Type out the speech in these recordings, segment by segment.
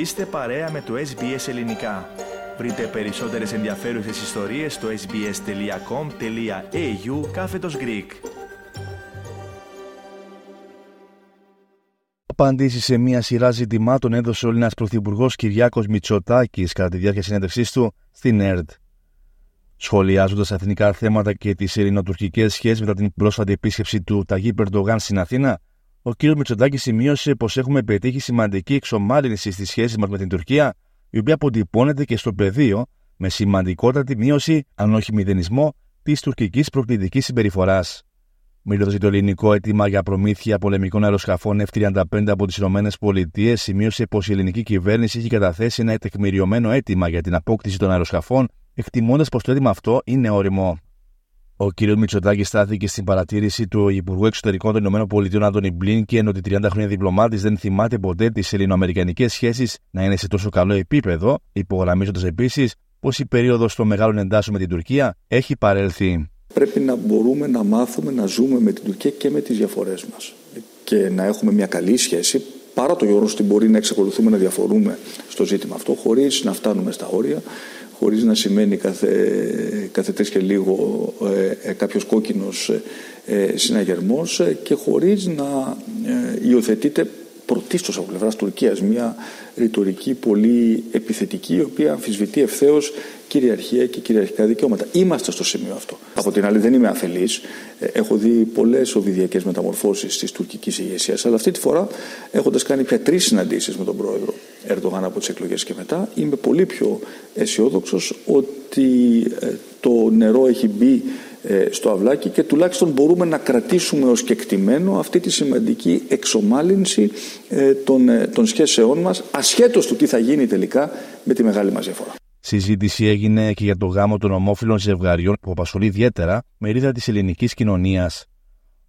Είστε παρέα με το SBS Ελληνικά. Βρείτε περισσότερες ενδιαφέρουσες ιστορίες στο sbs.com.au κάθετος Greek. Απαντήσει σε μια σειρά ζητημάτων έδωσε ο Έλληνας Πρωθυπουργός Κυριάκος Μητσοτάκης κατά τη διάρκεια συνέντευξής του στην ΕΡΤ. Σχολιάζοντας εθνικά θέματα και τις ελληνοτουρκικές σχέσεις μετά την πρόσφατη επίσκεψη του Ταγί Περντογάν στην Αθήνα, ο κ. Μητσοτάκης σημείωσε πως έχουμε πετύχει σημαντική εξομάλυνση στις σχέσεις μας με την Τουρκία, η οποία αποτυπώνεται και στο πεδίο με σημαντικότατη μείωση, αν όχι μηδενισμό, της τουρκικής προκλητικής συμπεριφοράς. Μιλώντας για το ελληνικό αίτημα για προμήθεια πολεμικών αεροσκαφών F-35 από τις ΗΠΑ, σημείωσε πως η ελληνική κυβέρνηση έχει καταθέσει ένα τεκμηριωμένο αίτημα για την απόκτηση των αεροσκαφών, εκτιμώντας πως το αίτημα αυτό είναι όριμο. Ο κ. Μητσοτάκης στάθηκε στην παρατήρηση του Υπουργού Εξωτερικών των ΗΠΑ, Άντωνι Μπλίνκεν, ότι 30 χρόνια διπλωμάτης δεν θυμάται ποτέ τις ελληνοαμερικανικές σχέσεις να είναι σε τόσο καλό επίπεδο, υπογραμμίζοντας επίσης πως η περίοδος των μεγάλων εντάσεων με την Τουρκία έχει παρέλθει. Πρέπει να μπορούμε να μάθουμε να ζούμε με την Τουρκία και με τις διαφορές μας. Και να έχουμε μια καλή σχέση, παρά το γεγονός ότι μπορεί να εξακολουθούμε να διαφορούμε στο ζήτημα αυτό, χωρίς να φτάνουμε στα όρια χωρίς να σημαίνει κάθε, κάθε και λίγο ε, ε, κάποιος κόκκινος ε, συναγερμός ε, και χωρίς να ε, υιοθετείται πρωτίστως από πλευράς Τουρκίας μια ρητορική πολύ επιθετική η οποία αμφισβητεί ευθέως κυριαρχία και κυριαρχικά δικαιώματα. Είμαστε στο σημείο αυτό. Από την άλλη δεν είμαι αφελής. Έχω δει πολλές οβιδιακές μεταμορφώσεις της τουρκικής ηγεσίας, αλλά αυτή τη φορά έχοντας κάνει πια τρεις συναντήσεις με τον πρόεδρο Ερντογάν από τις εκλογές και μετά είμαι πολύ πιο αισιόδοξος ότι το νερό έχει μπει ε, στο αυλάκι και τουλάχιστον μπορούμε να κρατήσουμε ως κεκτημένο αυτή τη σημαντική εξομάλυνση ε, των, ε, των σχέσεών μας ασχέτως του τι θα γίνει τελικά με τη μεγάλη μας διαφορά. Συζήτηση έγινε και για το γάμο των ομόφυλων ζευγαριών που απασχολεί ιδιαίτερα μερίδα της ελληνικής κοινωνίας.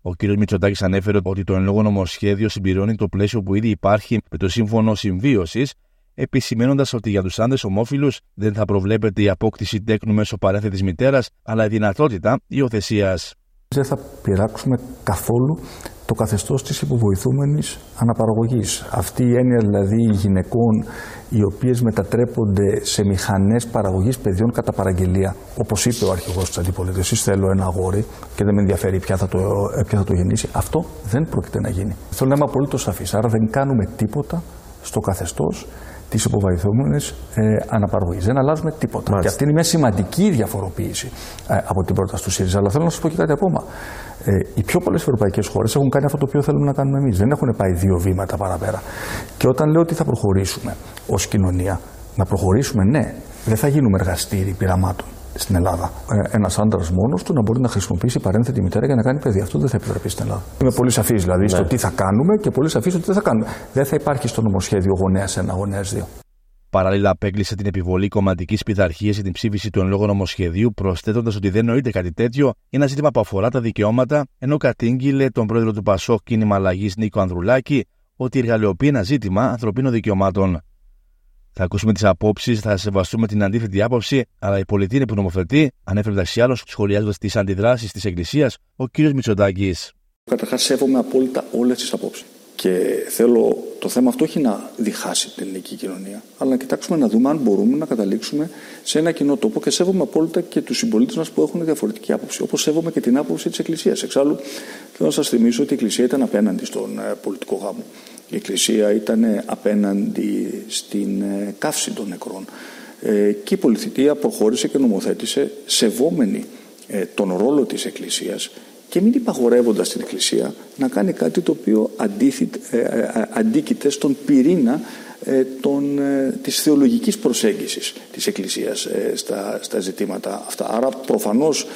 Ο κ. Μητσοτάκης ανέφερε ότι το εν λόγω νομοσχέδιο συμπληρώνει το πλαίσιο που ήδη υπάρχει με το Σύμφωνο Συμβίωσης επισημένοντα ότι για τους άντρε ομόφυλους δεν θα προβλέπεται η απόκτηση τέκνου μέσω παρέθετη μητέρας, αλλά η δυνατότητα υιοθεσίας. Δεν θα πειράξουμε καθόλου το καθεστώς της υποβοηθούμενης αναπαραγωγής. Αυτή η έννοια δηλαδή γυναικών οι οποίες μετατρέπονται σε μηχανές παραγωγής παιδιών κατά παραγγελία. Όπως είπε ο αρχηγός της αντιπολίτευσης, θέλω ένα αγόρι και δεν με ενδιαφέρει ποια θα, το, ποια θα το γεννήσει. Αυτό δεν πρόκειται να γίνει. Θέλω να είμαι απολύτως σαφής. Άρα δεν κάνουμε τίποτα στο καθεστώς τι υποβαρυθούμενε ε, αναπαραγωγής. Δεν αλλάζουμε τίποτα. Μάλιστα. Και αυτή είναι μια σημαντική διαφοροποίηση ε, από την πρόταση του ΣΥΡΙΖΑ. Αλλά θέλω να σας πω και κάτι ακόμα. Ε, οι πιο πολλές ευρωπαϊκές χώρες έχουν κάνει αυτό το οποίο θέλουμε να κάνουμε εμείς. Δεν έχουν πάει δύο βήματα παραπέρα. Και όταν λέω ότι θα προχωρήσουμε ως κοινωνία, να προχωρήσουμε, ναι, δεν θα γίνουμε εργαστήρι πειραμάτων στην Ελλάδα. Ε, Ένας άντρας μόνος του να μπορεί να χρησιμοποιήσει παρένθετη μητέρα για να κάνει παιδί. Αυτό δεν θα επιτραπεί στην Ελλάδα. Είμαι πολύ σαφής δηλαδή ναι. στο τι θα κάνουμε και πολύ σαφής στο τι δεν θα κάνουμε. Δεν θα υπάρχει στο νομοσχέδιο γονέας 1, γονέας 2. Παράλληλα, απέκλεισε την επιβολή κομματικής πειθαρχίας για την ψήφιση του εν λόγω νομοσχεδίου, προσθέτοντας ότι δεν νοείται κάτι τέτοιο ένα ζήτημα που αφορά τα δικαιώματα, ενώ κατήγγειλε τον πρόεδρο του Πασόκ Κίνημα Αλλαγής Νίκο Ανδρουλάκη ότι εργαλειοποιεί ένα ζήτημα ανθρωπίνων δικαιωμάτων. Θα ακούσουμε τις απόψεις, θα σεβαστούμε την αντίθετη άποψη, αλλά η πολιτεία είναι που νομοθετεί, ανέφερε μεταξύ άλλων σχολιάζοντας τις αντιδράσεις της Εκκλησίας ο κ. Μητσοτάκης. Καταρχάς, σέβομαι απόλυτα όλες τις απόψεις. Και θέλω το θέμα αυτό όχι να διχάσει την ελληνική κοινωνία, αλλά να κοιτάξουμε να δούμε αν μπορούμε να καταλήξουμε σε ένα κοινό τόπο και σέβομαι απόλυτα και τους συμπολίτες μας που έχουν διαφορετική άποψη. Όπως σέβομαι και την άποψη της Εκκλησίας. Εξάλλου, θέλω να σας θυμίσω ότι η Εκκλησία ήταν απέναντι στον ε, πολιτικό γάμο. Η Εκκλησία ήταν απέναντι στην ε, καύση των νεκρών. Ε, και η πολιτική προχώρησε και νομοθέτησε σεβόμενη τον ρόλο της Εκκλησίας και μην υπαγορεύοντας την Εκκλησία να κάνει κάτι το οποίο αντίκειται στον πυρήνα των, της θεολογικής προσέγγισης της Εκκλησίας στα, στα ζητήματα αυτά. Άρα προφανώς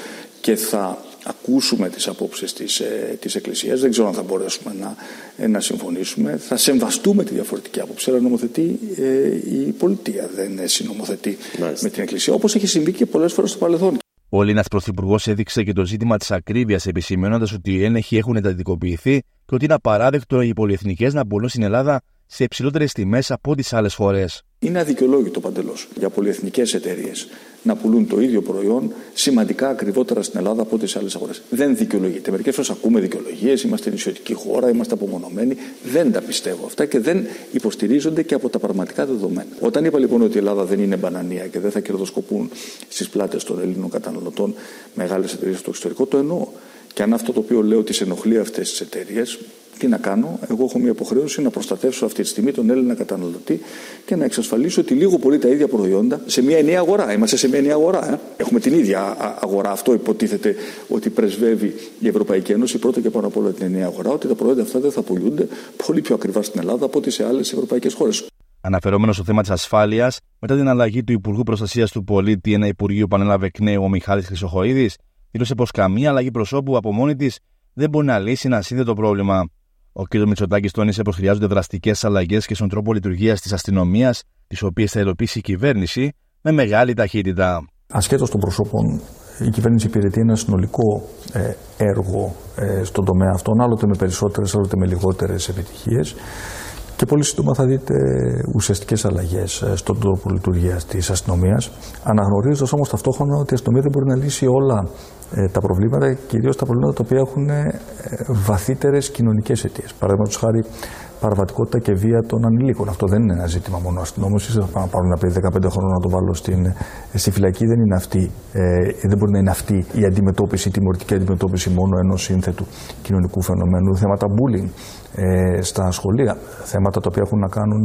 και θα ακούσουμε τις απόψεις της, ε, της Εκκλησίας, δεν ξέρω αν θα μπορέσουμε να, ε, να συμφωνήσουμε, θα σεμβαστούμε τη διαφορετική άποψη, αλλά νομοθετεί ε, η πολιτεία, δεν συνομοθετεί με την Εκκλησία, όπως έχει συμβεί και πολλές φορές στο παρελθόν. Ο Έλληνας Πρωθυπουργός έδειξε και το ζήτημα της ακρίβειας, επισημένοντας ότι οι έλεγχοι έχουν εντατικοποιηθεί και ότι είναι απαράδεκτο οι πολυεθνικές να πουλούν στην Ελλάδα σε υψηλότερες τιμές από τις άλλες χώρες. Είναι αδικαιολόγητο παντελώς για πολυεθνικές εταιρείες να πουλούν το ίδιο προϊόν σημαντικά ακριβότερα στην Ελλάδα από ό,τι σε άλλες αγορές. Δεν δικαιολογείται. Μερικές φορές ακούμε δικαιολογίες, είμαστε νησιωτική χώρα, είμαστε απομονωμένοι. Δεν τα πιστεύω αυτά και δεν υποστηρίζονται και από τα πραγματικά δεδομένα. Όταν είπα λοιπόν ότι η Ελλάδα δεν είναι μπανανία και δεν θα κερδοσκοπούν στις πλάτες των Ελλήνων καταναλωτών μεγάλες εταιρείες στο εξωτερικό, το εννοώ. Και αν αυτό το οποίο λέω τις ενοχλεί αυτές τις εταιρείες, τι να κάνω, εγώ έχω μια υποχρέωση να προστατεύσω αυτή τη στιγμή τον Έλληνα καταναλωτή και να εξασφαλίσω ότι λίγο πολύ τα ίδια προϊόντα σε μια ενιαία αγορά. Είμαστε σε μια ενιαία αγορά. Ε. Έχουμε την ίδια αγορά. Αυτό υποτίθεται ότι πρεσβεύει η Ευρωπαϊκή Ένωση πρώτα και πάνω απ' όλα την ενιαία αγορά, ότι τα προϊόντα αυτά δεν θα πουλούνται πολύ πιο ακριβά στην Ελλάδα από ό,τι σε άλλες ευρωπαϊκές χώρες. Αναφερόμενος στο θέμα της ασφάλειας, μετά την αλλαγή του Υπουργού Προστασίας του Πολίτη, ένα Υπουργείο που ανέλαβε εκ νέου ο Μιχάλης Χρυσοχοίδης, δήλωσε πως καμία αλλαγή προσώπου από μόνη της δεν μπορεί να λύσει ένα σύνδετο πρόβλημα. Ο κ. Μητσοτάκης τόνισε πως χρειάζονται δραστικές αλλαγές και στον τρόπο λειτουργίας της αστυνομίας, τις οποίες θα υλοποιήσει η κυβέρνηση με μεγάλη ταχύτητα. Ασχέτως των προσώπων, η κυβέρνηση υπηρετεί ένα συνολικό ε, έργο ε, στον τομέα αυτόν, άλλοτε με περισσότερες, άλλοτε με λιγότερες επιτυχίες. Και πολύ σύντομα θα δείτε ουσιαστικές αλλαγές ε, στον τρόπο λειτουργίας της αστυνομίας, αναγνωρίζοντας όμως ταυτόχρονα ότι η αστυνομία δεν μπορεί να λύσει όλα ε, τα προβλήματα, κυρίως τα προβλήματα τα οποία έχουν ε, βαθύτερες κοινωνικές αιτίες. Παραδείγματος χάρη, παραβατικότητα και βία των ανηλίκων. Αυτό δεν είναι ένα ζήτημα μόνο αστυνόμωση. Δεν θα πάρουν ένα παιδί 15 χρόνια να το βάλω στην, ε, στη φυλακή. Δεν, είναι αυτή, ε, δεν μπορεί να είναι αυτή η αντιμετώπιση, η τιμωρητική αντιμετώπιση μόνο ενός σύνθετου κοινωνικού φαινομένου. Θέματα bullying ε, στα σχολεία. Θέματα τα οποία έχουν να κάνουν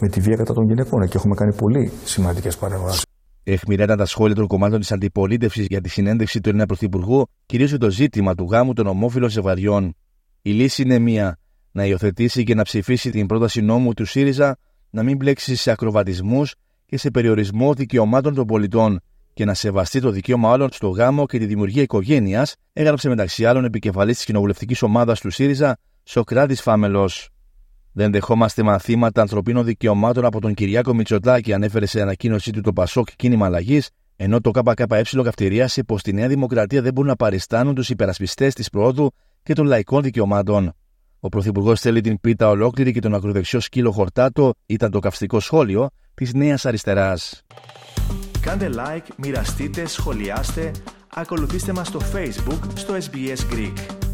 με τη βία κατά των γυναικών. Και έχουμε κάνει πολύ σημαντικές παρεμβάσεις. Εχμηρέτα τα σχόλια των κομμάτων της αντιπολίτευσης για τη συνέντευξη του Έλληνα Πρωθυπουργού, κυρίως για το ζήτημα του γάμου των ομόφυλων ζευγαριών. Η λύση είναι μία: να υιοθετήσει και να ψηφίσει την πρόταση νόμου του ΣΥΡΙΖΑ να μην μπλέξει σε ακροβατισμούς και σε περιορισμό δικαιωμάτων των πολιτών και να σεβαστεί το δικαίωμα άλλων στο γάμο και τη δημιουργία οικογένειας, έγραψε μεταξύ άλλων επικεφαλής της κοινοβουλευτικής ομάδας του ΣΥΡΙΖΑ, Σοκράτης Φάμελος. Δεν δεχόμαστε μαθήματα ανθρωπίνων δικαιωμάτων από τον Κυριάκο Μητσοτάκη, ανέφερε σε ανακοίνωσή του το Πασόκ Κίνημα Αλλαγής, ενώ το ΚΚΕ καυτηρίασε πως στη Νέα Δημοκρατία δεν μπορούν να παριστάνουν τους υπερασπιστές της προόδου και των λαϊκών δικαιωμάτων. Ο Πρωθυπουργός θέλει την πίτα ολόκληρη και τον ακροδεξιό σκύλο χορτάτο, ήταν το καυστικό σχόλιο της Νέας Αριστεράς. Κάντε like, μοιραστείτε, σχολιάστε, ακολουθήστε μας στο Facebook στο SBS Greek.